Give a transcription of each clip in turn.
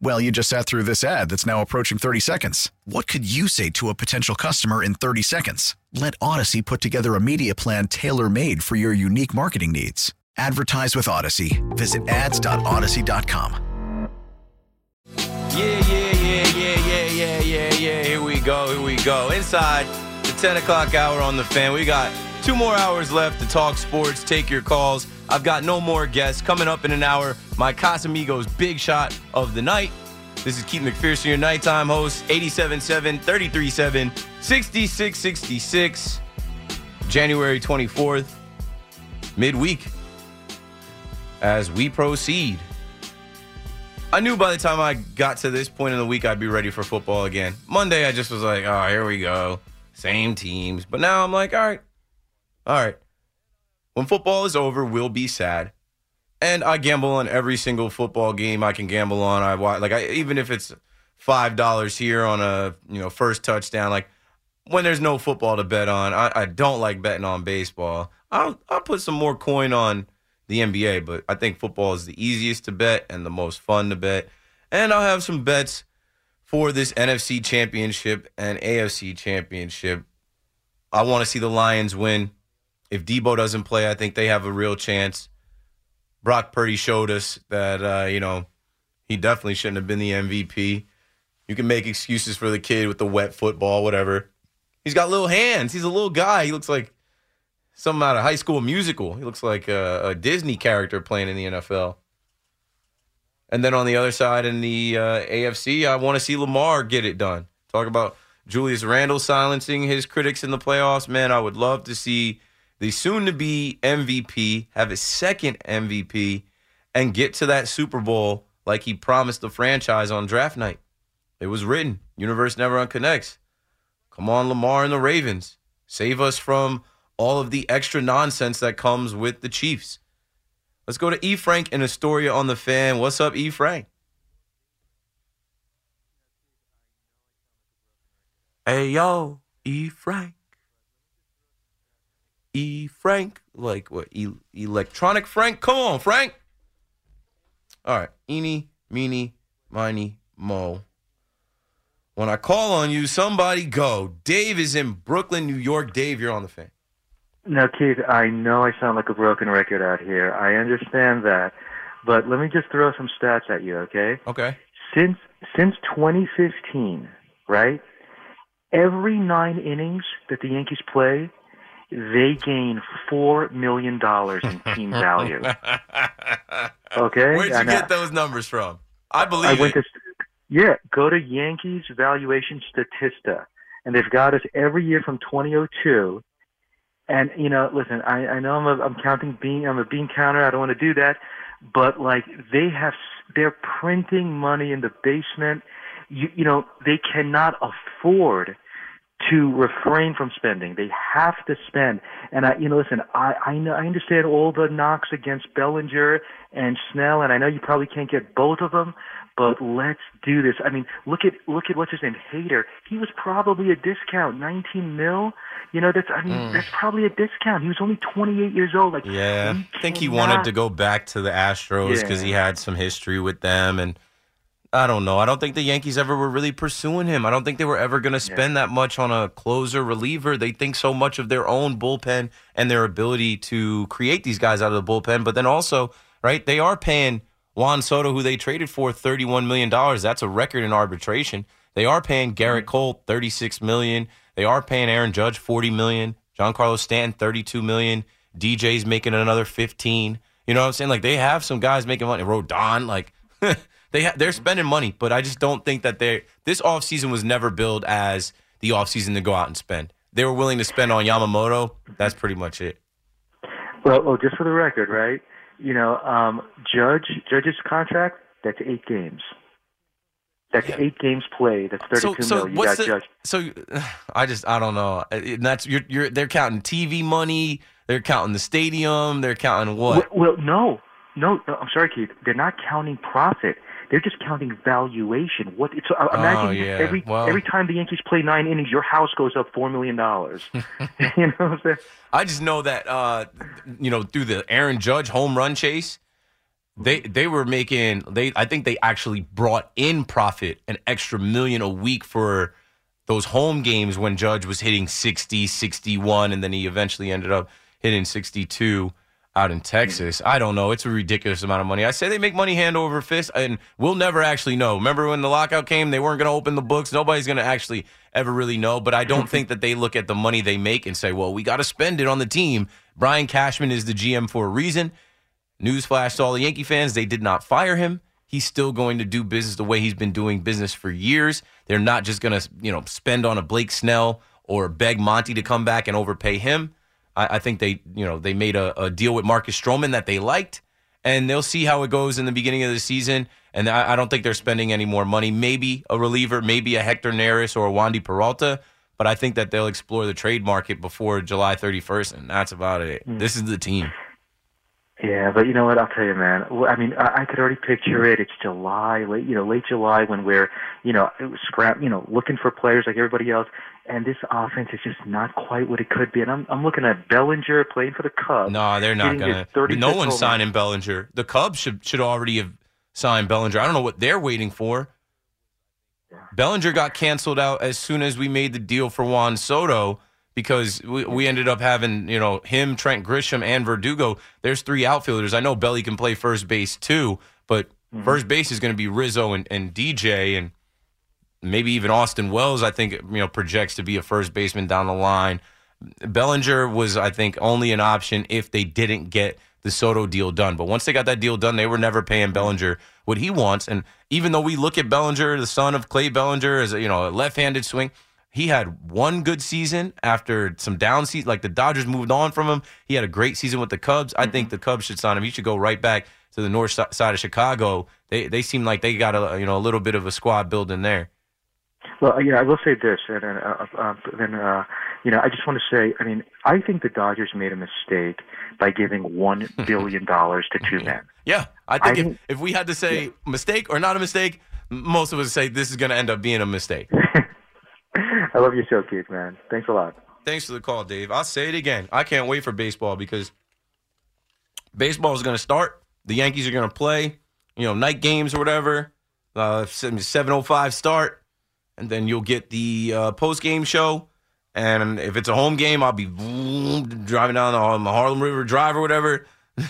Well, you just sat through this ad that's now approaching 30 seconds. What could you say to a potential customer in 30 seconds? Let Odyssey put together a media plan tailor made for your unique marketing needs. Advertise with Odyssey. Visit ads.odyssey.com. Yeah, yeah, yeah, yeah, yeah, yeah, yeah, yeah. Here we go, here we go. Inside the 10 o'clock hour on the fan. We got two more hours left to talk sports, take your calls. I've got no more guests. Coming up in an hour, my Casamigos big shot of the night. This is Keith McPherson, your nighttime host, 87.7, 33.7, 66.66, January 24th, midweek. As we proceed. I knew by the time I got to this point in the week, I'd be ready for football again. Monday, I just was like, oh, here we go. Same teams. But now I'm like, all right, all right. When football is over, we'll be sad. And I gamble on every single football game I can gamble on. I watch like I, even if it's five dollars here on a you know first touchdown. Like when there's no football to bet on, I, I don't like betting on baseball. I'll I'll put some more coin on the NBA, but I think football is the easiest to bet and the most fun to bet. And I'll have some bets for this NFC championship and AFC championship. I want to see the Lions win. If Deebo doesn't play, I think they have a real chance. Brock Purdy showed us that uh, you know he definitely shouldn't have been the MVP. You can make excuses for the kid with the wet football, whatever. He's got little hands. He's a little guy. He looks like something out of High School Musical. He looks like a, a Disney character playing in the NFL. And then on the other side in the uh, AFC, I want to see Lamar get it done. Talk about Julius Randle silencing his critics in the playoffs. Man, I would love to see the soon to be MVP have his second MVP and get to that Super Bowl like he promised the franchise on draft night. It was written. Universe never unconnects. Come on, Lamar and the Ravens. Save us from all of the extra nonsense that comes with the Chiefs. Let's go to E. Frank in Astoria on the fan. What's up, E. Frank? Hey, yo, E. Frank. E. Frank. Like what? E- electronic Frank? Come on, Frank. All right. Eeny, meeny, miny, mo. When I call on you, somebody go. Dave is in Brooklyn, New York. Dave, you're on the fan. Now, Keith, I know I sound like a broken record out here. I understand that. But let me just throw some stats at you, okay? Okay. Since since 2015, right? Every 9 innings that the Yankees play, they gain 4 million dollars in team value. Okay? Where'd you And, get uh, those numbers from? I believe I went it. to yeah, go to Yankees Valuation Statista, and they've got us every year from 2002. And you know, listen, I, I know I'm a, I'm counting bean, I'm a bean counter. I don't want to do that, but like they have, they're printing money in the basement. You you know, they cannot afford to refrain from spending. They have to spend. And I, you know, listen, I, I know, I understand all the knocks against Bellinger and Snell, and I know you probably can't get both of them, but let's do this. I mean, look at, look at what's his name, Hader. He was probably a discount, 19 mil. You know, that's, I mean, hmm. that's probably a discount. He was only 28 years old. Like, Yeah, I think he wanted to go back to the Astros because he had some history with them, and I don't know. I don't think the Yankees ever were really pursuing him. I don't think they were ever going to spend that much on a closer reliever. They think so much of their own bullpen and their ability to create these guys out of the bullpen, but then also, right? They are paying Juan Soto, who they traded for thirty-one million dollars. That's a record in arbitration. They are paying Gerrit mm-hmm. Cole 36 million. They are paying Aaron Judge $40 million. Giancarlo Stanton, $32 million. DJ's making another 15. You know what I'm saying? Like they have some guys making money. Rodon, like they ha- they're spending money, but I just don't think that they this offseason was never billed as the offseason to go out and spend. They were willing to spend on Yamamoto. That's pretty much it. Well, oh, just for the record, right? You know, um, Judge Judge's contract that's eight games. That's Yeah. eight games played. That's thirty-two so, so mil. You got the, Judge. so I just I don't know. And that's you're you're they're counting TV money. They're counting the stadium. They're counting what? Well, well, no, no, no. I'm sorry, Keith. They're not counting profit. They're just counting valuation. What? It's, uh, imagine Oh, yeah. every Well- every time the Yankees play nine innings, your house goes up four million dollars. you know what I'm saying? I just know that uh, you know through the Aaron Judge home run chase, they they were making they I think they actually brought in profit an extra million a week for those home games when Judge was hitting 60, 61 and then he eventually ended up hitting 62 out in Texas. I don't know. It's a ridiculous amount of money. I say they make money hand over fist and we'll never actually know. Remember when the lockout came, they weren't going to open the books. Nobody's going to actually ever really know, but I don't think that they look at the money they make and say, "Well, we got to spend it on the team." Brian Cashman is the GM for a reason. Newsflash to all the Yankee fans, they did not fire him. He's still going to do business the way he's been doing business for years. They're not just going to, you know, spend on a Blake Snell or beg Monty to come back and overpay him. I, I think they, you know, they made a, a deal with Marcus Stroman that they liked, and they'll see how it goes in the beginning of the season. And I, I don't think they're spending any more money. Maybe a reliever, maybe a Hector Neris or a Wandy Peralta, but I think that they'll explore the trade market before July 31st, and that's about it. Hmm. This is the team. Yeah, but you know what? I'll tell you, man. I mean, I, I could already picture it. It's July, late, you know, late July when we're, you know, scrap, you know, looking for players like everybody else, and this offense is just not quite what it could be. And I'm, I'm looking at Bellinger playing for the Cubs. No, they're not gonna. No one's signing Bellinger. The Cubs should should already have signed Bellinger. I don't know what they're waiting for. Bellinger got canceled out as soon as we made the deal for Juan Soto because we, we ended up having you know him, Trent Grisham, and Verdugo. There's three outfielders. I know Belly can play first base too, but Mm-hmm. first base is going to be Rizzo and, and DJ and maybe even Austin Wells. I think you know projects to be a first baseman down the line. Bellinger was, I think, only an option if they didn't get the Soto deal done. But once they got that deal done, they were never paying Bellinger what he wants. And even though we look at Bellinger, the son of Clay Bellinger, as a, you know a left-handed swing, he had one good season after some down season. Like the Dodgers moved on from him. He had a great season with the Cubs. I think the Cubs should sign him. He should go right back to the north side of Chicago. They they seem like they got a you know a little bit of a squad building there. Well, yeah, I will say this, and then, uh, uh, then uh, you know, I just want to say, I mean, I think the Dodgers made a mistake by giving one billion dollars to two men. Yeah, I think I if, if we had to say mistake or not a mistake, most of us say this is going to end up being a mistake. I love your show, Keith, man. Thanks a lot. Thanks for the call, Dave. I'll say it again. I can't wait for baseball because baseball is going to start. The Yankees are going to play, you know, night games or whatever. Uh, seven oh five start, and then you'll get the uh, post game show. And if it's a home game, I'll be driving down the Harlem River Drive or whatever,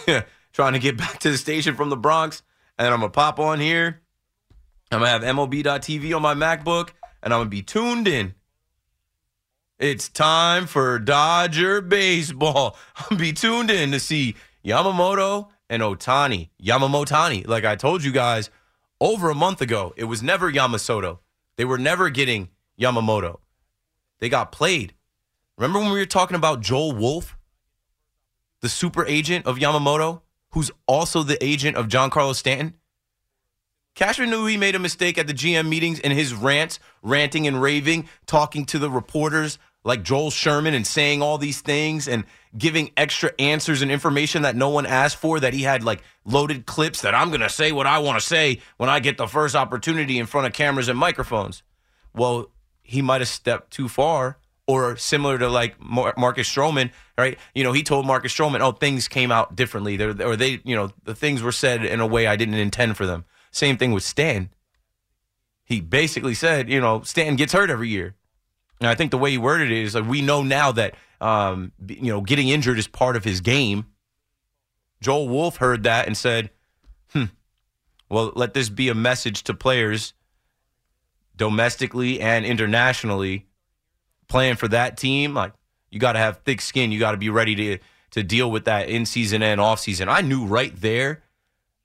trying to get back to the station from the Bronx. And I'm gonna pop on here. I'm gonna have MLB.TV on my MacBook, and I'm gonna be tuned in. It's time for Dodger baseball. I'll be tuned in to see Yamamoto and Ohtani. Yamamotani, like I told you guys over a month ago, it was never Yamasoto. They were never getting Yamamoto. They got played. Remember when we were talking about Joel Wolfe, the super agent of Yamamoto, who's also the agent of Giancarlo Stanton? Cashman knew he made a mistake at the GM meetings in his rants, ranting and raving, talking to the reporters like Joel Sherman and saying all these things and giving extra answers and information that no one asked for, that he had like loaded clips that I'm going to say what I want to say when I get the first opportunity in front of cameras and microphones. Well, he might have stepped too far or similar to like Mar- Marcus Stroman, right? You know, he told Marcus Stroman, "Oh, things came out differently, They're, or they, you know, the things were said in a way I didn't intend for them." Same thing with Stan. He basically said, you know, Stan gets hurt every year, and I think the way he worded it is like we know now that, um, you know, getting injured is part of his game. Joel Wolfe heard that and said, "Hmm, well, let this be a message to players." domestically and internationally playing for that team like You got to have thick skin. You got to be ready to to deal with that in season and off season. I knew right there,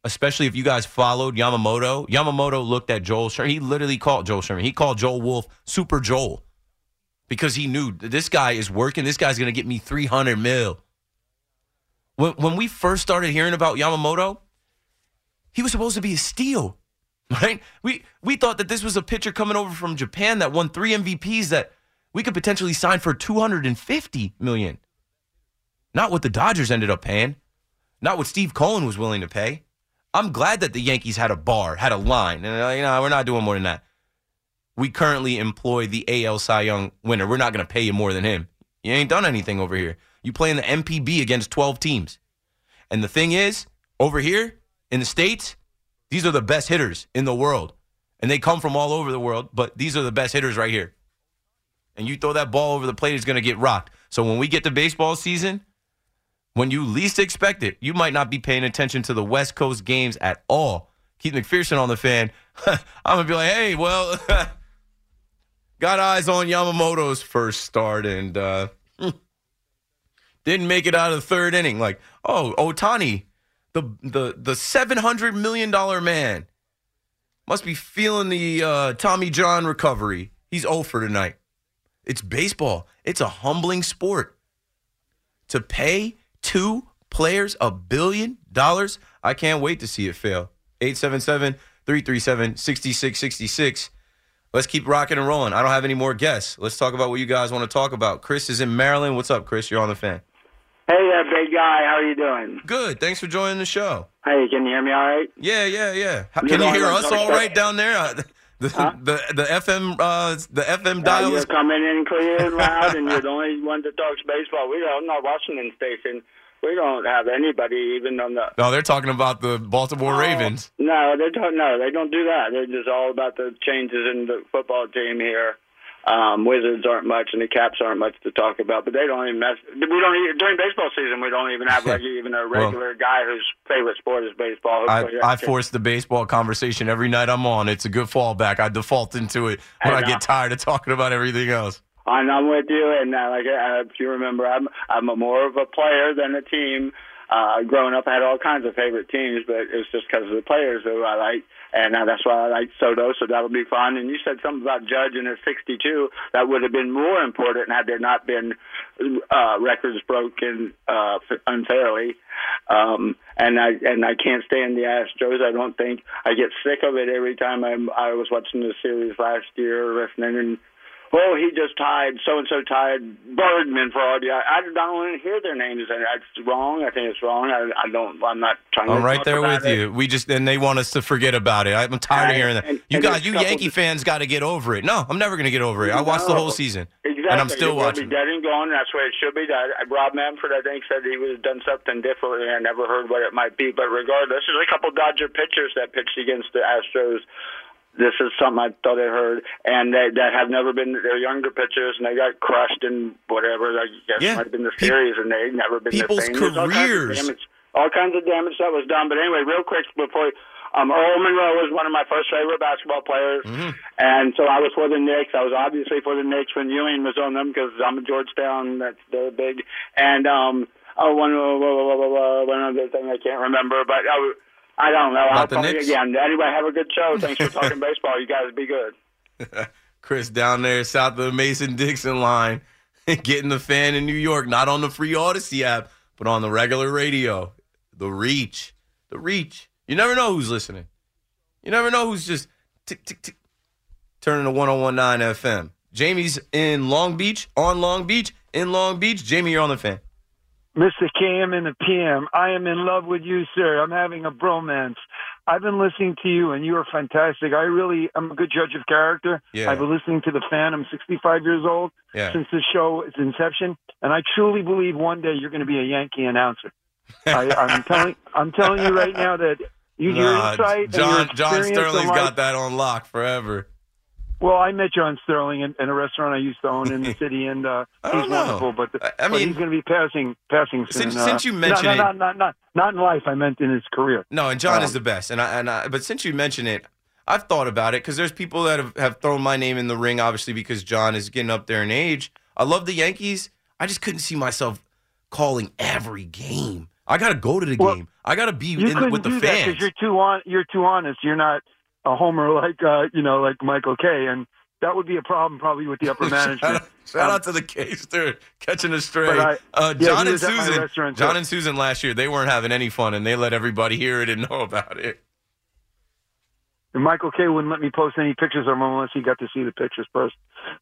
especially if you guys followed Yamamoto. Yamamoto looked at Joel Sherman. He literally called Joel Sherman. He called Joel Wolfe Super Joel because he knew this guy is working. This guy's going to get me 300 mil. When, when we first started hearing about Yamamoto, he was supposed to be a steal, right? We we thought that this was a pitcher coming over from Japan that won three MVPs that we could potentially sign for 250 million. Not what the Dodgers ended up paying. Not what Steve Cohen was willing to pay. I'm glad that the Yankees had a bar, had a line, and you know we're not doing more than that. We currently employ the AL Cy Young winner. We're not going to pay you more than him. You ain't done anything over here. You play in the NPB against 12 teams, and the thing is, over here in the states, these are the best hitters in the world, and they come from all over the world. But these are the best hitters right here. And you throw that ball over the plate, it's going to get rocked. So when we get to baseball season, when you least expect it, you might not be paying attention to the West Coast games at all. Keith McPherson on the fan. I'm gonna be like, hey, well, got eyes on Yamamoto's first start and uh, didn't make it out of the third inning. Like, oh, Ohtani, the the the seven hundred million dollar man, must be feeling the uh, Tommy John recovery. He's over tonight. It's baseball. It's a humbling sport. To pay two players a billion dollars, I can't wait to see it fail. 877 337 6666. Let's keep rocking and rolling. I don't have any more guests. Let's talk about what you guys want to talk about. Chris is in Maryland. What's up, Chris? You're on the fan. Hey there, big guy. How are you doing? Good. Thanks for joining the show. Hey, can you hear me all right? Yeah, yeah, yeah. How- Can you hear us all sir. right down there? Uh, The, Huh? the the FM uh, the FM Uh, dial you're is coming in clear and loud, and you're the only one that talks baseball. We don't, not Washington station. We don't have anybody even on the. No, they're talking about the Baltimore Ravens. No, they don't. No, they don't do that. They're just all about the changes in the football team here. Um, Wizards aren't much, and the Caps aren't much to talk about. But they don't even mess. We don't even, during baseball season. We don't even have like even a Well- regular guy whose favorite sport is baseball. I, I force the baseball conversation every night I'm on. It's a good fallback. I default into it when I I get tired of talking about everything else. And I'm with you. And uh, like uh, if you remember, I'm I'm a more of a player than a team. Uh, growing up, I had all kinds of favorite teams, but it was just because of the players who I like, and uh, that's why I like Soto. So that'll be fun. And you said something about Judge and his 62. That would have been more important had there not been uh, records broken uh, unfairly. Um, and I and I can't stand the Astros. I don't think I get sick of it every time I'm, I was watching the series last year, listening and oh, he just tied so and so tied Birdman for the. I, I don't want to hear their names, and it's wrong. I think it's wrong. I, I don't. I'm not trying. I'm to right there with it. you. We just and they want us to forget about it. I'm tired of hearing that. and- You and guys, you Yankee of- fans, got to get over it. No, I'm never going to get over it. I watched the whole season, Exactly. and I'm still will watching. Be dead and gone. That's the way it should be. That Rob Manfred, I think, said he would have done something differently. I never heard what it might be, but regardless, there's a couple Dodger pitchers that pitched against the Astros. This is something I thought I heard, and they, that have never been. They're younger pitchers, and they got crushed in whatever. I guess Yeah. might have been the Pe- series, and they've never been people's the same. There's all kinds of careers. damage- All kinds of damage that was done. But anyway, real quick before. Um, Earl Monroe was one of my first favorite basketball players, Mm-hmm. and so I was for the Knicks. I was obviously for the Knicks when Ewing was on them because I'm a Georgetown. That's they're big. And um, oh, one one other thing I can't remember, but uh, I don't know. I'll About the call you Knicks? again. Anyway, have a good show. Thanks for talking baseball. You guys be good. Chris down there south of the Mason Dixon line, getting the fan in New York, not on the free Odyssey app, but on the regular radio. The reach, the reach. You never know who's listening. You never know who's just tick tick tick turning to 1019 FM. Jamie's in Long Beach, on Long Beach, in Long Beach. Jamie, you're on the fan. Mr. KM and the PM, I am in love with you, sir. I'm having a bromance. I've been listening to you, and you are fantastic. I really, I'm a good judge of character. Yeah. I've been listening to the fan. I'm 65 years old Yeah. since the show its inception, and I truly believe one day you're going to be a Yankee announcer. I, I'm telling, I'm telling you right now that you, your Nah, insight, John and your John Sterling's got that on lock forever. Well, I met John Sterling in, in a restaurant I used to own in the city, and uh, he's wonderful. But, the, I- I but mean- he's going to be passing passing soon. Since- uh, since you no, mention no, it- not, not not not in life. I meant in his career. No, and John is Um, the best. And I, and I, but since you mention it, I've thought about it because there's people that have, have thrown my name in the ring, obviously because John is getting up there in age. I love the Yankees. I just couldn't see myself calling every game. I got to go to the Well, game. I got to be in, with the fans. because you're too on. You're too honest. You're not a homer like uh, you know like Michael Kay, and that would be a problem probably with the upper shout management. out, shout Um, out to the case there catching a stray. I- uh, John he and was at my Susan, John and Susan last year, they weren't having any fun, and they let everybody hear it and know about it. And Michael Kay wouldn't let me post any pictures of him unless he got to see the pictures first.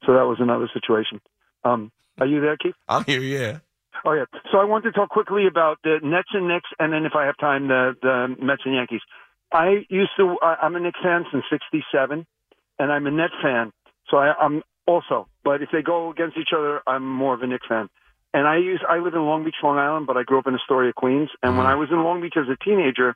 So that was another situation. Um, are you there, Keith? I'm here, yeah. Oh yeah. So I want to talk quickly about the Nets and Knicks, and then if I have time, the the Mets and Yankees. I used to. I'm a Knicks fan since '67, and I'm a Net fan. So I, I'm also. But if they go against each other, I'm more of a Knicks fan. And I use. I live in Long Beach, Long Island, but I grew up in Astoria, Queens. And when I mm-hmm. was in Long Beach as a teenager,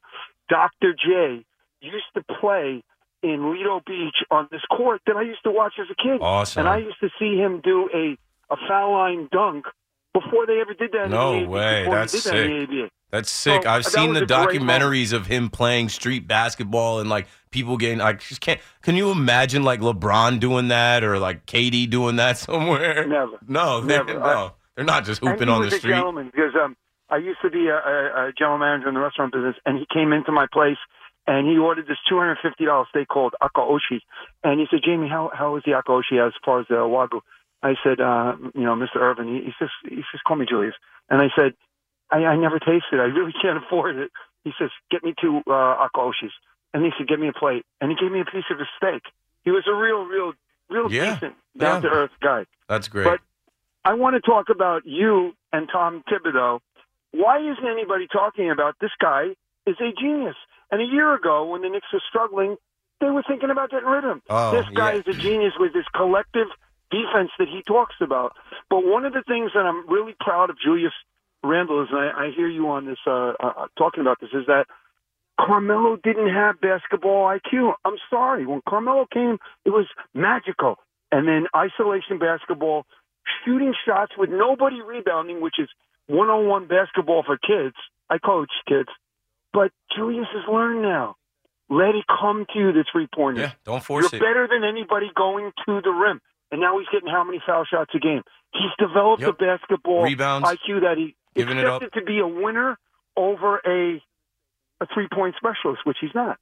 Dr. J used to play in Lido Beach on this court that I used to watch as a kid. Awesome. And I used to see him do a a foul line dunk before they ever did that. in No the way. That's did that in sick. That's sick. So, I've seen the documentaries of him playing street basketball and like people getting. I just can't. Can you imagine like LeBron doing that or like KD doing that somewhere? Never. No, they're, Never. no, they're not just hooping on the street. gentleman because um, I used to be a, a, a general manager in the restaurant business, and he came into my place and he ordered this two hundred fifty dollars steak called akaushi, and he said, "Jamie, how how is the akaushi as far as the wagyu?" I said, uh, "You know, Mr. Erving." He, he says, "He says, call me Julius," and I said, I, "I never tasted. it. I really can't afford it." He says, "Get me two uh, akaushis," and he said, "Get me a plate," and he gave me a piece of his steak. He was a real, real, real Yeah. decent, down to earth guy. That's great. But I want to talk about you and Tom Thibodeau. Why isn't anybody talking about this guy is a genius? And a year ago, when the Knicks were struggling, they were thinking about getting rid of him. Oh, this guy yeah. is a genius with his collective defense that he talks about. But one of the things that I'm really proud of Julius Randle is, and I, I hear you on this uh, uh, talking about this, is that Carmelo didn't have basketball IQ. I'm sorry. When Carmelo came, it was magical. And then isolation basketball, shooting shots with nobody rebounding, which is one on one basketball for kids. I coach kids. But Julius has learned now. Let it come to you, the three pointers. yeah, don't force You're it. better than anybody going to the rim. And now he's getting how many foul shots a game? He's developed Yep. a basketball Rebounds. IQ that he Giving it up. expected to be a winner over a a three point specialist, which he's not.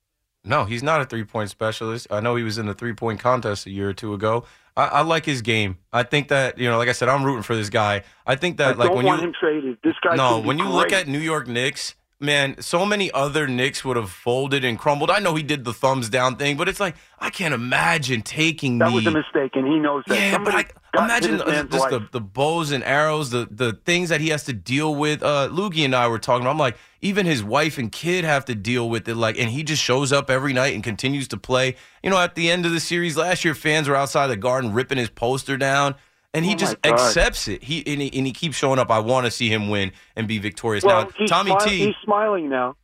No, he's not a three point specialist. I know he was in the three point contest a year or two ago. I, I like his game. I think that you know, like I said, I'm rooting for this guy. I think that I like when want you him traded. This guy. no, when you look at New York Knicks, man, so many other Knicks would have folded and crumbled. I know he did the thumbs down thing, but it's like I can't imagine taking that the was a mistake, and he knows that. yeah, but Somebody I, imagine into this man's just the, life. the bows and arrows, the the things that he has to deal with. Uh, Loogie and I were talking. About I'm like, even his wife and kid have to deal with it. Like, and he just shows up every night and continues to play. You know, at the end of the series last year, fans were outside the garden ripping his poster down. And he Oh, just accepts it. He and, he and he keeps showing up. I want to see him win and be victorious. well, now, Tommy smile- T. he's smiling now.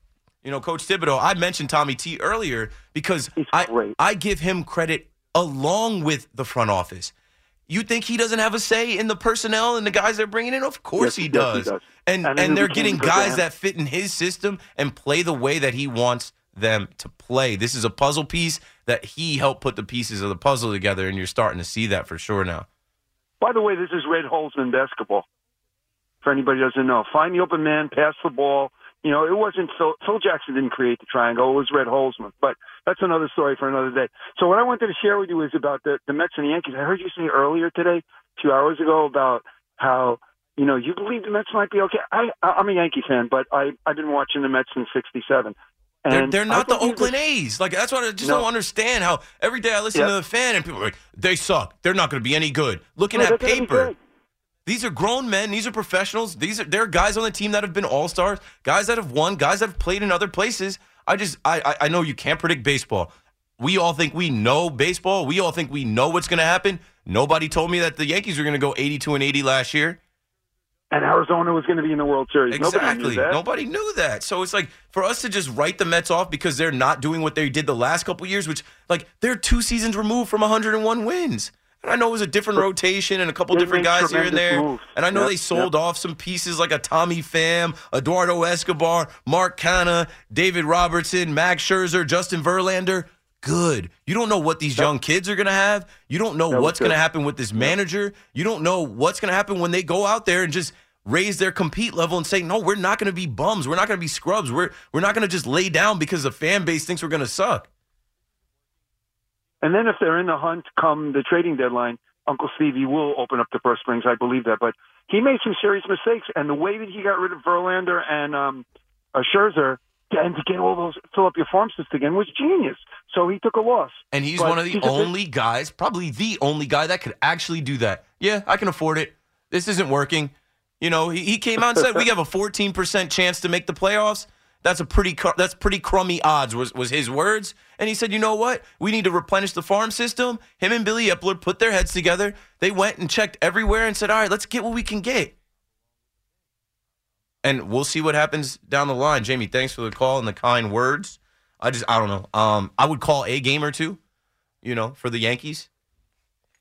You know, Coach Thibodeau, I mentioned Tommy T earlier because I. I give him credit along with the front office. You think he doesn't have a say in the personnel and the guys they're bringing in? Of course Yes, he yes, he does. does. And And and, they're getting guys that fit in his system and play the way that he wants them to play. This is a puzzle piece that he helped put the pieces of the puzzle together, and you're starting to see that for sure now. By the way, this is Red Holzman basketball. For anybody who doesn't know, find the open man, pass the ball. You know, it wasn't Phil. Phil Jackson didn't create the triangle. It was Red Holzman. But that's another story for another day. So what I wanted to share with you is about the, the Mets and the Yankees. I heard you say earlier today, few hours ago, about how you know you believe the Mets might be okay. I I'm a Yankee fan, but I I've been watching the Mets since '67. They're, they're not the Oakland A's. Like that's what I just No. don't understand. How every day I listen Yep. to the fan and people are like, they suck. They're not going to be any good. Looking No, at they're gonna be paper, these are grown men. These are professionals. These are they're guys on the team that have been all stars, guys that have won, guys that have played in other places. I just I I, I know you can't predict baseball. We all think we know baseball. We all think we know what's going to happen. Nobody told me that the Yankees were going to go 82 and 80 last year. And Arizona was going to be in the World Series. Nobody Exactly. knew that. Nobody knew that. So it's like for us to just write the Mets off because they're not doing what they did the last couple years, which like they're two seasons removed from 101 wins. And I know it was a different rotation and a couple They different guys here and there. moves. And I know Yep, they sold off some pieces like a Tommy Pham, Eduardo Escobar, Mark Canha, David Robertson, Max Scherzer, Justin Verlander. good. You don't know what these young kids are going to have. You don't know what's going to happen with this manager. You don't know what's going to happen when they go out there and just raise their compete level and say, "No, we're not going to be bums. We're not going to be scrubs. We're we're not going to just lay down because the fan base thinks we're going to suck." And then if they're in the hunt come the trading deadline, Uncle Stevie will open up the purse strings. I believe that. But he made some serious mistakes, and the way that he got rid of Verlander and um, uh, Scherzer and to get all those fill up your farm system again was genius. So he took a loss. And he's But one of the only guys, probably the only guy that could actually do that. Yeah, I can afford it. This isn't working. You know, he, he came out and said we have a 14% chance to make the playoffs. That's a pretty that's pretty crummy odds was was his words. And he said, "You know what? We need to replenish the farm system." Him and Billy Eppler put their heads together. They went and checked everywhere and said, "All right, let's get what we can get." And we'll see what happens down the line. Jamie, thanks for the call and the kind words. I just I don't know. Um I would call a game or two, you know, for the Yankees.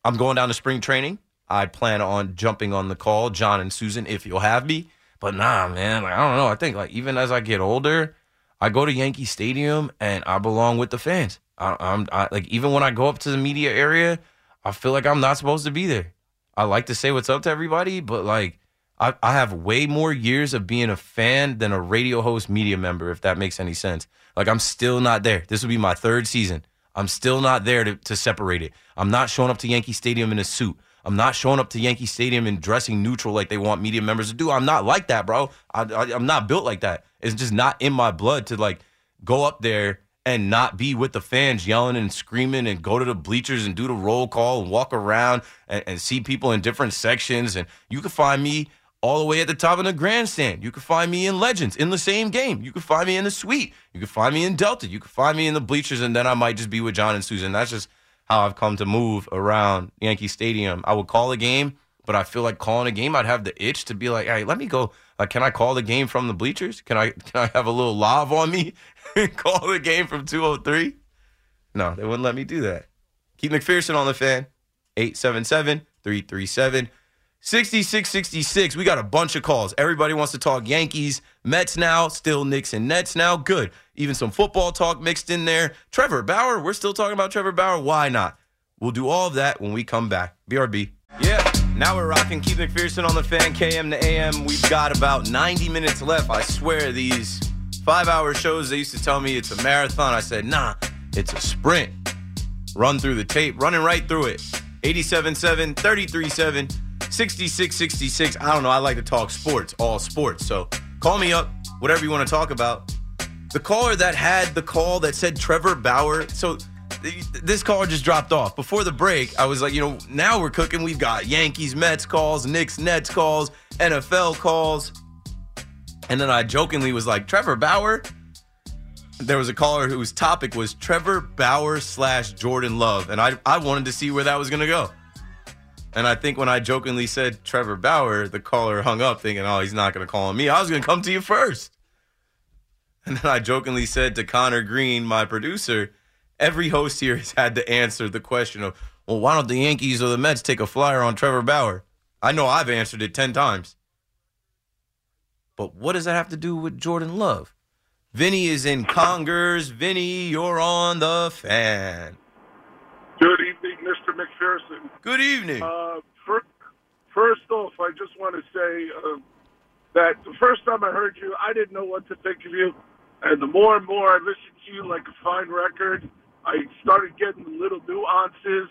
I'm going down to spring training. I plan on jumping on the call, John and Susan, if you'll have me. But nah, man, like, I don't know. I think like even as I get older, I go to Yankee Stadium and I belong with the fans. I, I'm I, like even when I go up to the media area, I feel like I'm not supposed to be there. I like to say what's up to everybody, but like I, I have way more years of being a fan than a radio host media member, if that makes any sense. Like I'm still not there. This will be my third season. I'm still not there to, to separate it. I'm not showing up to Yankee Stadium in a suit. I'm not showing up to Yankee Stadium and dressing neutral like they want media members to do. I'm not like that, bro. I, I, I'm not built like that. It's just not in my blood to like go up there and not be with the fans yelling and screaming and go to the bleachers and do the roll call and walk around and, and see people in different sections. And you can find me all the way at the top of the grandstand. You can find me in Legends in the same game. You can find me in the suite. You can find me in Delta. You can find me in the bleachers, and then I might just be with John and Susan. That's just how I've come to move around Yankee Stadium. I would call a game, but I feel like calling a game, I'd have the itch to be like, hey, let me go. Like, can I call the game from the bleachers? Can I can I have a little live on me and call the game from 203? No, they wouldn't let me do that. Keith McPherson on the fan, 877 337 6666. We got a bunch of calls. Everybody wants to talk Yankees, Mets now, still Knicks and Nets now. Good. Even some football talk mixed in there. Trevor Bauer, we're still talking about Trevor Bauer. Why not? We'll do all of that when we come back. BRB. Yeah, now we're rocking Keith McPherson on the fan, KM to AM. We've got about 90 minutes left. I swear, these five hour shows, they used to tell me it's a marathon. I said, nah, it's a sprint. Run through the tape, running right through it. 87.7, 33.7, 66.66. I don't know. I like to talk sports, all sports. So call me up, whatever you want to talk about. The caller that had the call that said Trevor Bauer. So th- this caller just dropped off. Before the break, I was like, you know, now we're cooking. We've got Yankees, Mets calls, Knicks, Nets calls, NFL calls. And then I jokingly was like, Trevor Bauer? There was a caller whose topic was Trevor Bauer slash Jordan Love. And I, I wanted to see where that was going to go. And I think when I jokingly said Trevor Bauer, the caller hung up thinking, oh, he's not going to call on me. I was going to come to you first. And then I jokingly said to Connor Green, my producer, every host here has had to answer the question of, well, why don't the Yankees or the Mets take a flyer on Trevor Bauer? I know I've answered it 10 times. But what does that have to do with Jordan Love? Vinny is in Congers. Vinny, you're on the fan. Good evening, Mr. McPherson. Good evening. Uh, fir- first off, I just want to say uh, that the first time I heard you, I didn't know what to think of you. And the more and more I listened to you like a fine record, I started getting little nuances.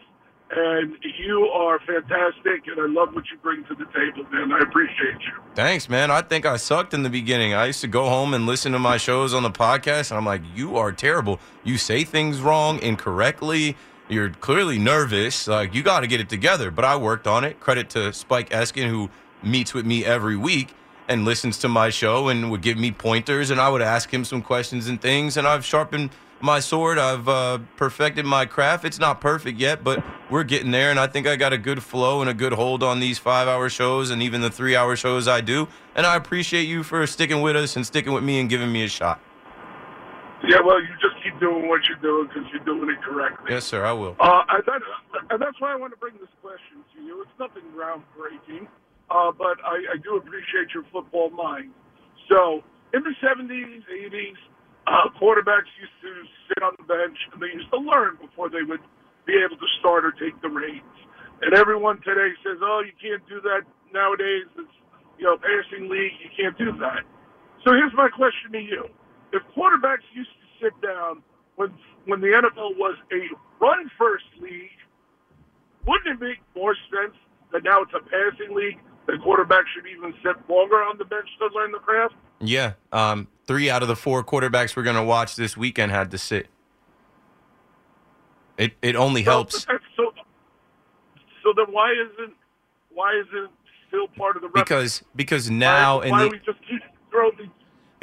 And you are fantastic, and I love what you bring to the table, man. I appreciate you. Thanks, man. I think I sucked in the beginning. I used to go home and listen to my shows on the podcast, and I'm like, you are terrible. You say things wrong, incorrectly. You're clearly nervous. Like, you got to get it together. But I worked on it. Credit to Spike Eskin, who meets with me every week and listens to my show and would give me pointers, and I would ask him some questions and things. And I've sharpened my sword. I've uh, perfected my craft. It's not perfect yet, but we're getting there. And I think I got a good flow and a good hold on these five hour shows and even the three hour shows I do. And I appreciate you for sticking with us and sticking with me and giving me a shot. Yeah, well, you just keep doing what you're doing because you're doing it correctly. Yes, sir, I will. Uh, and, that, and that's why I want to bring this question to you. It's nothing groundbreaking, uh, but I, I do appreciate your football mind. So, in the 70s, 80s, uh, quarterbacks used to sit on the bench and they used to learn before they would be able to start or take the reins. And everyone today says, "Oh, you can't do that nowadays. It's you know passing league. You can't do that." So here's my question to you: If quarterbacks used to sit down when when the NFL was a run first league, wouldn't it make more sense that now it's a passing league? The quarterback should even sit longer on the bench to learn the craft. Yeah, um, three out of the four quarterbacks we're going to watch this weekend had to sit. It it only helps. So, so, so then why isn't why isn't still part of the rep- because because now why, in why the we just keep throwing the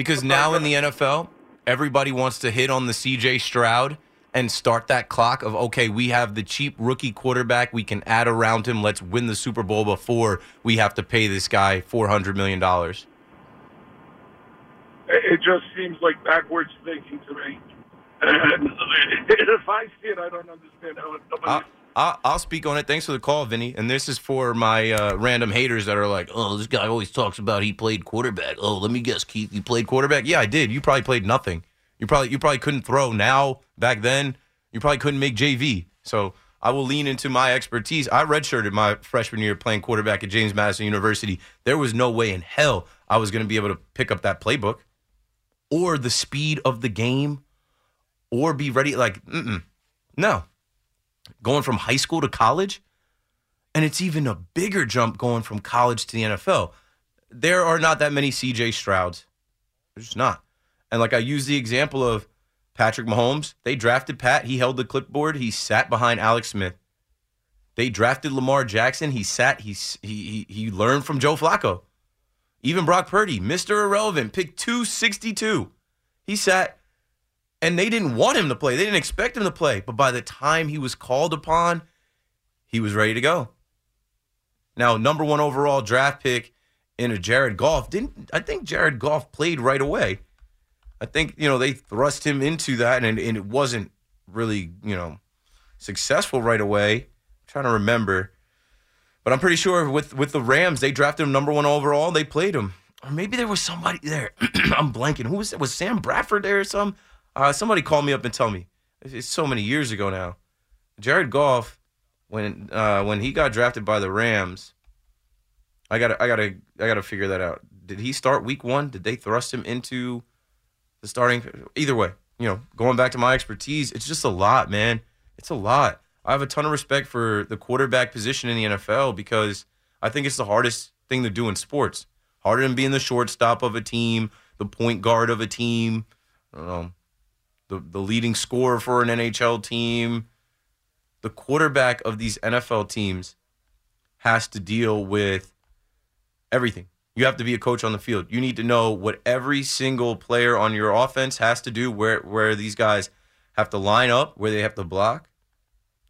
because now in the NFL everybody wants to hit on the CJ Stroud and start that clock of okay we have the cheap rookie quarterback we can add around him let's win the Super Bowl before we have to pay this guy 400 million dollars. it just seems like backwards thinking to me. And if I see it, I don't understand how it. Nobody, uh, I'll, I'll speak on it. Thanks for the call, Vinny. And this is for my uh, random haters that are like, oh, this guy always talks about he played quarterback. Oh, let me guess, Keith, you played quarterback? Yeah, I did. You probably played nothing. You probably you probably couldn't throw. Now, back then, you probably couldn't make JV. So I will lean into my expertise. I redshirted my freshman year playing quarterback at James Madison University. There was no way in hell I was going to be able to pick up that playbook or the speed of the game or be ready. Like, no going from high school to college. And it's even a bigger jump going from college to the NFL. There are not that many CJ Strouds. There's just not. And like I use the example of Patrick Mahomes. They drafted Pat. He held the clipboard. He sat behind Alex Smith. They drafted Lamar Jackson. He sat. He he he, learned from Joe Flacco. Even Brock Purdy, Mr. Irrelevant, picked 262. He sat and they didn't want him to play. They didn't expect him to play. But by the time he was called upon, he was ready to go. Now, number one overall draft pick in a Jared Goff didn't. I think Jared Goff played right away. I think you know they thrust him into that, and, and it wasn't really you know successful right away. I'm trying to remember, but I'm pretty sure with with the Rams they drafted him number one overall. They played him, or maybe there was somebody there. I'm blanking. Who was it? was Sam Bradford there or something? Uh, somebody call me up and tell me. It's, so many years ago now. Jared Goff, when uh, when he got drafted by the Rams, I got I got to I got to figure that out. Did he start week one? Did they thrust him into the starting? Either way, you know, going back to my expertise, it's just a lot, man. It's a lot. I have a ton of respect for the quarterback position in the NFL because I think it's the hardest thing to do in sports. Harder than being the shortstop of a team, the point guard of a team. I don't know the, the leading scorer for an NHL team. The quarterback of these NFL teams has to deal with everything. You have to be a coach on the field. You need to know what every single player on your offense has to do, where where these guys have to line up, where they have to block.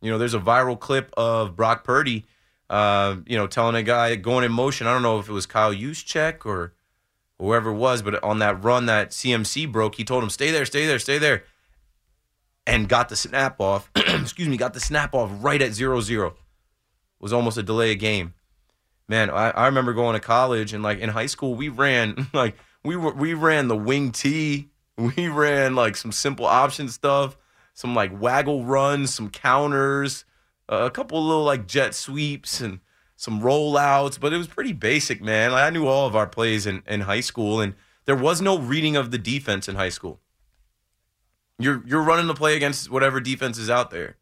You know, there's a viral clip of Brock Purdy, uh, you know, telling a guy going in motion. I don't know if it was Kyle Juszczyk or whoever it was, but on that run that CMC broke, he told him, "Stay there, stay there, stay there," and got the snap off. excuse me, got the snap off right at zero zero. Was almost a delay of game. Man, I, I remember going to college and like in high school, we ran like we were we ran the wing T. We ran like some simple option stuff, some like waggle runs, some counters, uh, a couple little like jet sweeps and some rollouts, but it was pretty basic, man. Like, I knew all of our plays in, in high school, and there was no reading of the defense in high school. You're you're running the play against whatever defense is out there.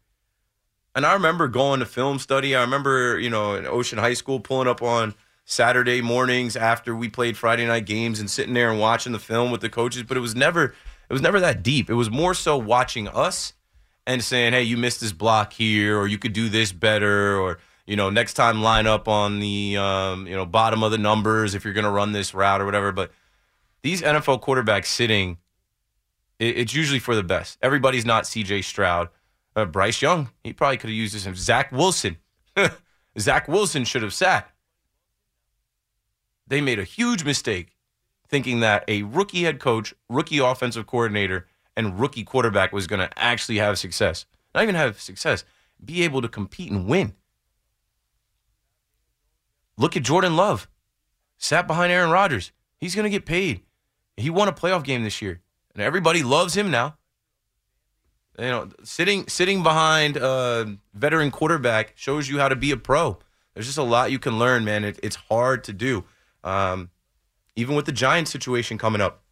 And I remember going to film study. I remember, you know, in Ocean High School pulling up on Saturday mornings after we played Friday night games and sitting there and watching the film with the coaches, but it was never it was never that deep. It was more so watching us and saying, "Hey, you missed this block here or you could do this better or you know, next time line up on the um, you know, bottom of the numbers if you're going to run this route or whatever." But these NFL quarterbacks sitting it's usually for the best. Everybody's not CJ Stroud. Uh, Bryce Young, he probably could have used this. Zach Wilson. Zach Wilson should have sat. They made a huge mistake thinking that a rookie head coach, rookie offensive coordinator, and rookie quarterback was going to actually have success. Not even have success, be able to compete and win. Look at Jordan Love. Sat behind Aaron Rodgers. He's going to get paid. He won a playoff game this year. And everybody loves him now. You know, sitting sitting behind a veteran quarterback shows you how to be a pro. There's just a lot you can learn, man. It, it's hard to do. Um, even with the Giants situation coming up,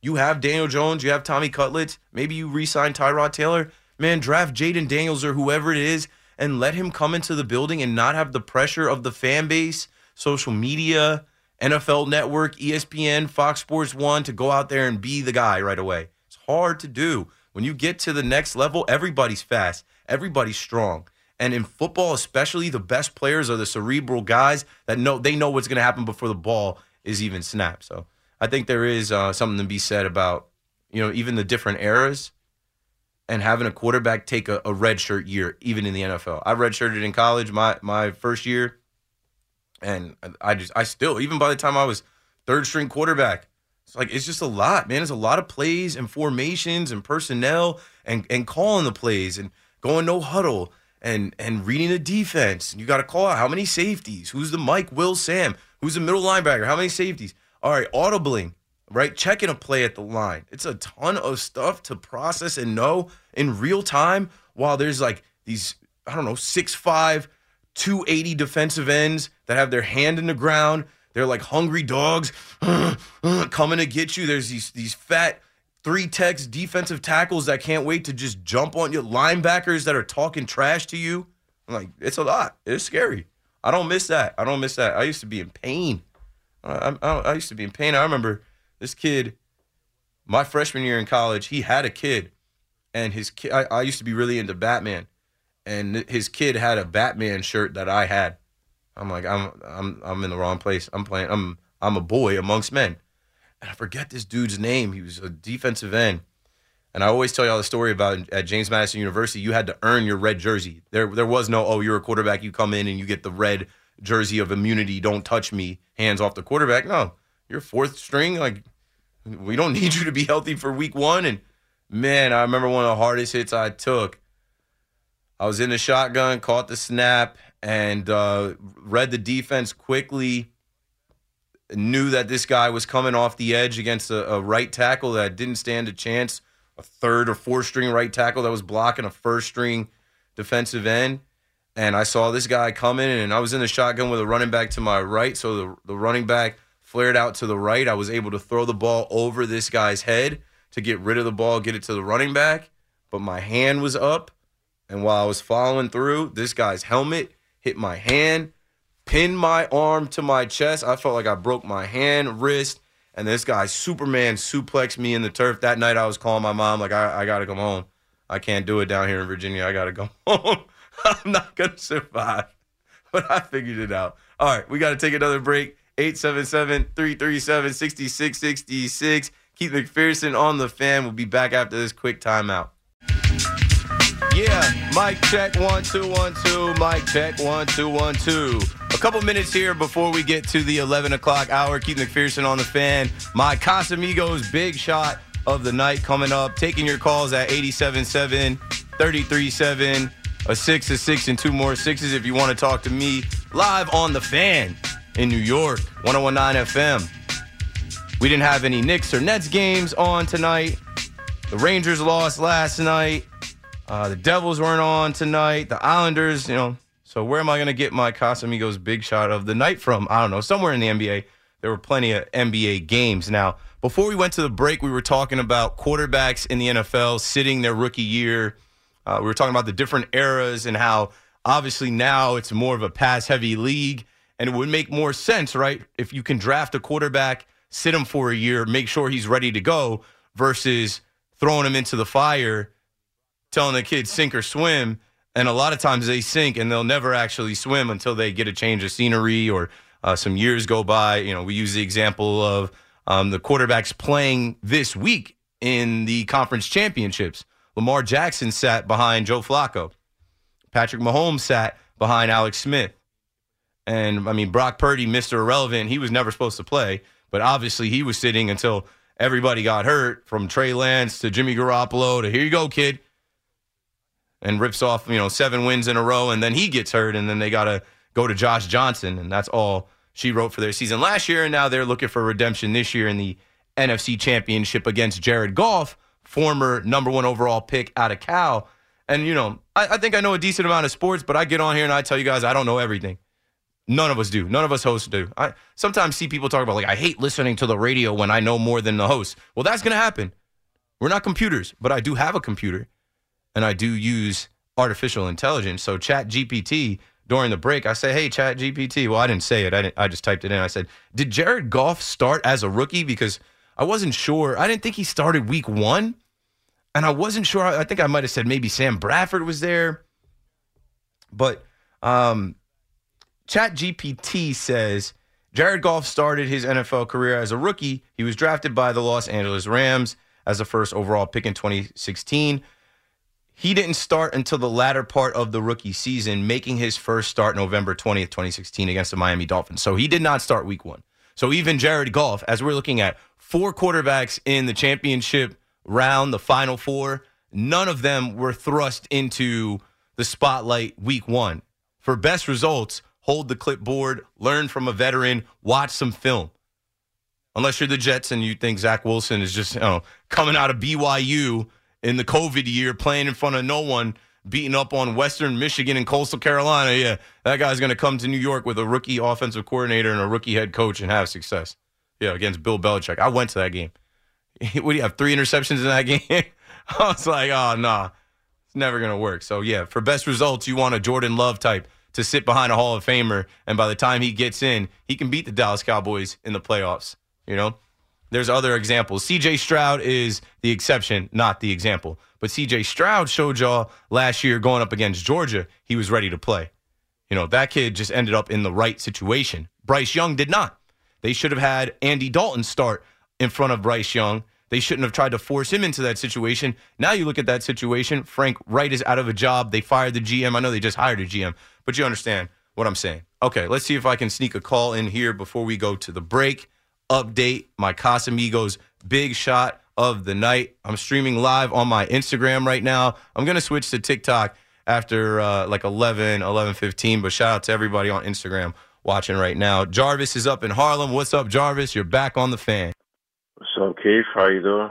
you have Daniel Jones, you have Tommy Cutlets. Maybe you re-sign Tyrod Taylor. Man, draft Jayden Daniels or whoever it is, and let him come into the building and not have the pressure of the fan base, social media, NFL Network, ESPN, Fox Sports One to go out there and be the guy right away. It's hard to do. When you get to the next level, everybody's fast, everybody's strong. And in football, especially, the best players are the cerebral guys that know they know what's going to happen before the ball is even snapped. So I think there is uh, something to be said about you know even the different eras and having a quarterback take a, a red shirt year, even in the NFL. I redshirted in college my my first year, and I just I still even by the time I was third string quarterback, it's like it's just a lot, man. It's a lot of plays and formations and personnel and and calling the plays and going no huddle and and reading the defense. And you got to call out how many safeties, who's the Mike, Will, Sam, who's the middle linebacker, how many safeties. All right, audibling, right? Checking a play at the line. It's a ton of stuff to process and know in real time while there's like these, I don't know, 6'5, 280 defensive ends that have their hand in the ground they're like hungry dogs coming to get you. There's these these fat three techs defensive tackles that can't wait to just jump on you. Linebackers that are talking trash to you. I'm like, it's a lot. It's scary. I don't miss that. I don't miss that. I used to be in pain. I, I, I used to be in pain. I remember this kid, my freshman year in college, he had a kid, and his kid. I, I used to be really into Batman, and his kid had a Batman shirt that I had. I'm like, I'm I'm I'm in the wrong place. I'm playing. I'm I'm a boy amongst men, and I forget this dude's name. He was a defensive end, and I always tell y'all the story about at James Madison University. You had to earn your red jersey. There there was no oh you're a quarterback. You come in and you get the red jersey of immunity. Don't touch me. Hands off the quarterback. No, you're fourth string. Like we don't need you to be healthy for week one. And man, I remember one of the hardest hits I took. I was in the shotgun, caught the snap, and uh, read the defense quickly. Knew that this guy was coming off the edge against a, a right tackle that didn't stand a chance. A third or fourth string right tackle that was blocking a first string defensive end. And I saw this guy coming, and I was in the shotgun with a running back to my right. So the, the running back flared out to the right. I was able to throw the ball over this guy's head to get rid of the ball, get it to the running back. But my hand was up. And while I was following through, this guy's helmet hit my hand, pinned my arm to my chest. I felt like I broke my hand, wrist, and this guy Superman suplexed me in the turf. That night I was calling my mom, like, I, I gotta come home. I can't do it down here in Virginia. I gotta go home. I'm not gonna survive. But I figured it out. All right, we gotta take another break. 877-337-6666. Keith McPherson on the fan. We'll be back after this quick timeout. Yeah, mic check one two one two. Mic check one two one two. A couple minutes here before we get to the 11 o'clock hour. Keith McPherson on the fan. My Casamigos big shot of the night coming up. Taking your calls at 87.7, 33.7, a six, a six, and two more sixes if you want to talk to me live on the fan in New York, 1019 FM. We didn't have any Knicks or Nets games on tonight. The Rangers lost last night. Uh, the Devils weren't on tonight. The Islanders, you know. So where am I going to get my Casamigos big shot of the night from? I don't know. Somewhere in the NBA. There were plenty of NBA games. Now, before we went to the break, we were talking about quarterbacks in the NFL sitting their rookie year. Uh, we were talking about the different eras and how obviously now it's more of a pass heavy league. And it would make more sense, right? If you can draft a quarterback, sit him for a year, make sure he's ready to go versus throwing him into the fire telling the kids sink or swim. And a lot of times they sink and they'll never actually swim until they get a change of scenery or uh, some years go by. You know, we use the example of um, the quarterbacks playing this week in the conference championships. Lamar Jackson sat behind Joe Flacco. Patrick Mahomes sat behind Alex Smith. And I mean, Brock Purdy, Mr. Irrelevant, he was never supposed to play, but obviously he was sitting until everybody got hurt from Trey Lance to Jimmy Garoppolo to here you go, kid and rips off, you know, seven wins in a row, and then he gets hurt, and then they got to go to Josh Johnson, and that's all she wrote for their season last year, and now they're looking for redemption this year in the NFC championship against Jared Goff, former number one overall pick out of Cal. And, you know, I, I think I know a decent amount of sports, but I get on here and I tell you guys I don't know everything. None of us do. None of us hosts do. I sometimes see people talk about like I hate listening to the radio when I know more than the host. Well, that's going to happen. We're not computers, but I do have a computer and I do use artificial intelligence. So Chat GPT during the break, I say, "Hey, Chat GPT." Well, I didn't say it. I didn't, I just typed it in. I said, "Did Jared Goff start as a rookie because I wasn't sure. I didn't think he started week 1." And I wasn't sure. I think I might have said maybe Sam Bradford was there. But um Chat GPT says Jared Goff started his NFL career as a rookie. He was drafted by the Los Angeles Rams as the first overall pick in 2016. He didn't start until the latter part of the rookie season, making his first start November 20th, 2016 against the Miami Dolphins. So he did not start week one. So even Jared Goff, as we're looking at four quarterbacks in the championship round, the final four, none of them were thrust into the spotlight week one. For best results, hold the clipboard, learn from a veteran, watch some film. Unless you're the Jets and you think Zach Wilson is just you know, coming out of BYU in the COVID year, playing in front of no one, beating up on Western Michigan and Coastal Carolina. Yeah, that guy's going to come to New York with a rookie offensive coordinator and a rookie head coach and have success. Yeah, against Bill Belichick. I went to that game. what do you have? Three interceptions in that game? I was like, oh, nah, it's never going to work. So, yeah, for best results, you want a Jordan Love type to sit behind a Hall of Famer, and by the time he gets in, he can beat the Dallas Cowboys in the playoffs. You know, there's other examples. C.J. Stroud is the exception, not the example. But C.J. Stroud showed y'all last year going up against Georgia, he was ready to play. You know, that kid just ended up in the right situation. Bryce Young did not. They should have had Andy Dalton start in front of Bryce Young. They shouldn't have tried to force him into that situation. Now you look at that situation. Frank Reich is out of a job. They fired the GM. I know they just hired a GM, but you understand what I'm saying. Okay, let's see if I can sneak a call in here before we go to the break. Update my Casamigos big shot of the night. I'm streaming live on my Instagram right now. I'm going to switch to TikTok after uh, like 11, 11, 15, but shout out to everybody on Instagram watching right now. Jarvis is up in Harlem. What's up, Jarvis? You're back on the fan. What's up, Keith? How you doing?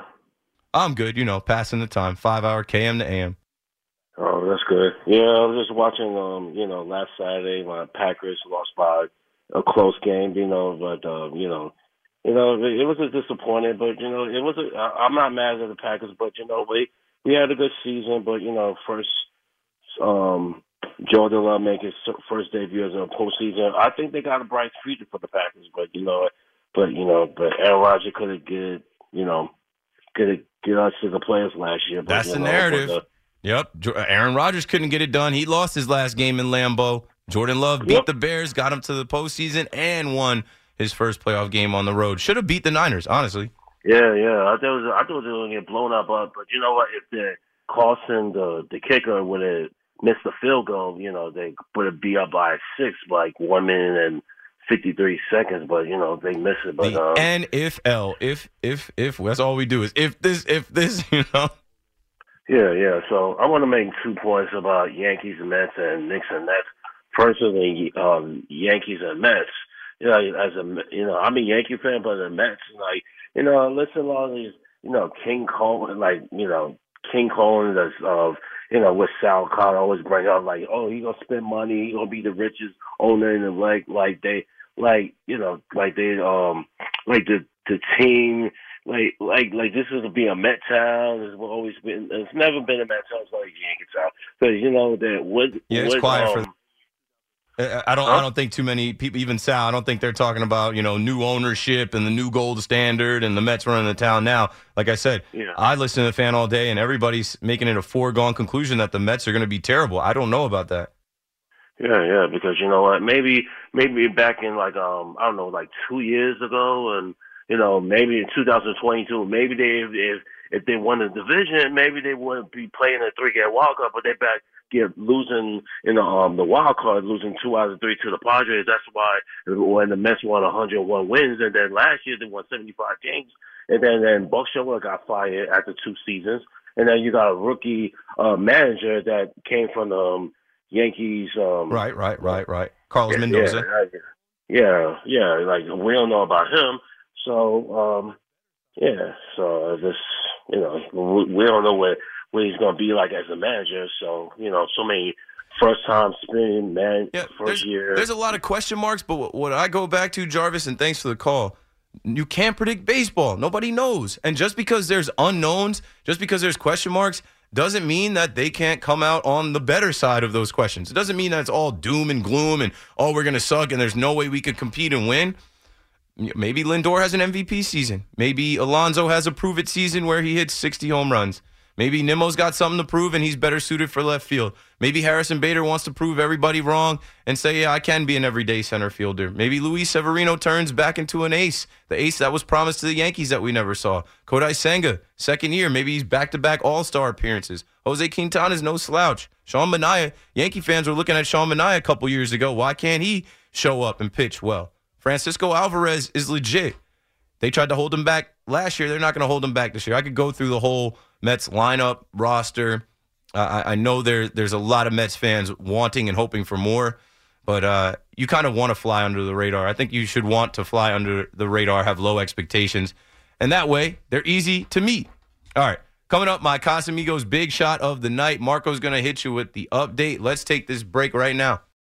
I'm good, you know, passing the time. Five hour KM to AM. Oh, that's good. Yeah, I was just watching. Um, you know, last Saturday my Packers lost by a close game. You know, but uh, you know, you know, it was a disappointing. But you know, it was. A, I'm not mad at the Packers, but you know, we we had a good season. But you know, first, um, Jordan Love make his first debut as a postseason. I think they got a bright future for the Packers. But you know, but you know, but Aaron Rodgers could have get you know, could have get us to the playoffs last year. But, That's the know, narrative. But, uh, Yep. Aaron Rodgers couldn't get it done. He lost his last game in Lambeau. Jordan Love beat Yep. the Bears, got him to the postseason, and won his first playoff game on the road. Should have beat the Niners, honestly. Yeah, yeah. I thought it was, I thought they were gonna get blown up, but but you know what? If the Carlson, the the kicker, would have missed the field goal, you know, they would have be up by six, like one minute and fifty three seconds. But you know, they missed it. But The um, N if L. If if if that's all we do is if this if this, you know. yeah, yeah. So I want to make two points about Yankees and Mets and Knicks and Mets. Personally, um, Yankees and Mets. You know, as a you know, I'm a Yankee fan, but the Mets, like you know, I listen to a lot of these, you know, King Cohen, like you know, King Cohen, that's of you know, with Sal Connor always bring up like, oh, he gonna spend money, he gonna be the richest owner in the league, like they, like you know, like they, um, like the the team, like like like this is to be a Met town. It's always been, it's never been a Met town. It's always Yankee town. So you know that what, Yeah, it's what, quiet for um, I I don't. I don't think too many people, even Sal. I don't think they're talking about you know new ownership and the new gold standard and the Mets running the town now. Like I said, Yeah. I listen to the fan all day, and everybody's making it a foregone conclusion that the Mets are going to be terrible. I don't know about that. Yeah, yeah, because you know what? Maybe maybe back in like um I don't know like two years ago, and you know maybe in 2022, maybe they if if they won the division, maybe they wouldn't be playing a three game wild card, but they back get losing in the um the wild card, losing two out of three to the Padres. That's why when the Mets won 101 wins, and then last year they won 75 games, and then then Buck Showalter got fired after two seasons, and then you got a rookie uh manager that came from the um, Yankees. Um, Right, right, right, right. Carlos yeah, Mendoza. Yeah, yeah, yeah. Like we don't know about him. So, um, Yeah, so this, you know, we, we don't know what what he's going to be like as a manager. So you know, so many first time spin man Yeah, first there's, year. there's a lot of question marks, but what, I go back to, Jarvis, and thanks for the call. You can't predict baseball. Nobody knows. And just because there's unknowns, just because there's question marks, doesn't mean that they can't come out on the better side of those questions. It doesn't mean that it's all doom and gloom and oh we're gonna suck and there's no way we could compete and win. Maybe Lindor has an MVP season. Maybe Alonso has a prove it season where he hits 60 home runs. Maybe Nimmo's got something to prove and he's better suited for left field. Maybe Harrison Bader wants to prove everybody wrong and say, yeah, I can be an everyday center fielder. Maybe Luis Severino turns back into an ace, the ace that was promised to the Yankees that we never saw. Kodai Senga, second year, maybe he's back to back all star appearances. Jose Quintana's no slouch. Sean Manaea, Yankee fans were looking at Sean Manaea a couple years ago. Why can't he show up and pitch well? Francisco Alvarez is legit. They tried to hold him back last year. They're not going to hold him back this year. I could go through the whole Mets lineup roster. Uh, I, I know there there's a lot of Mets fans wanting and hoping for more, but uh, you kind of want to fly under the radar. I think you should want to fly under the radar, have low expectations, and that way they're easy to meet. All right, coming up, my Casamigos big shot of the night. Marco's going to hit you with the update. Let's take this break right now.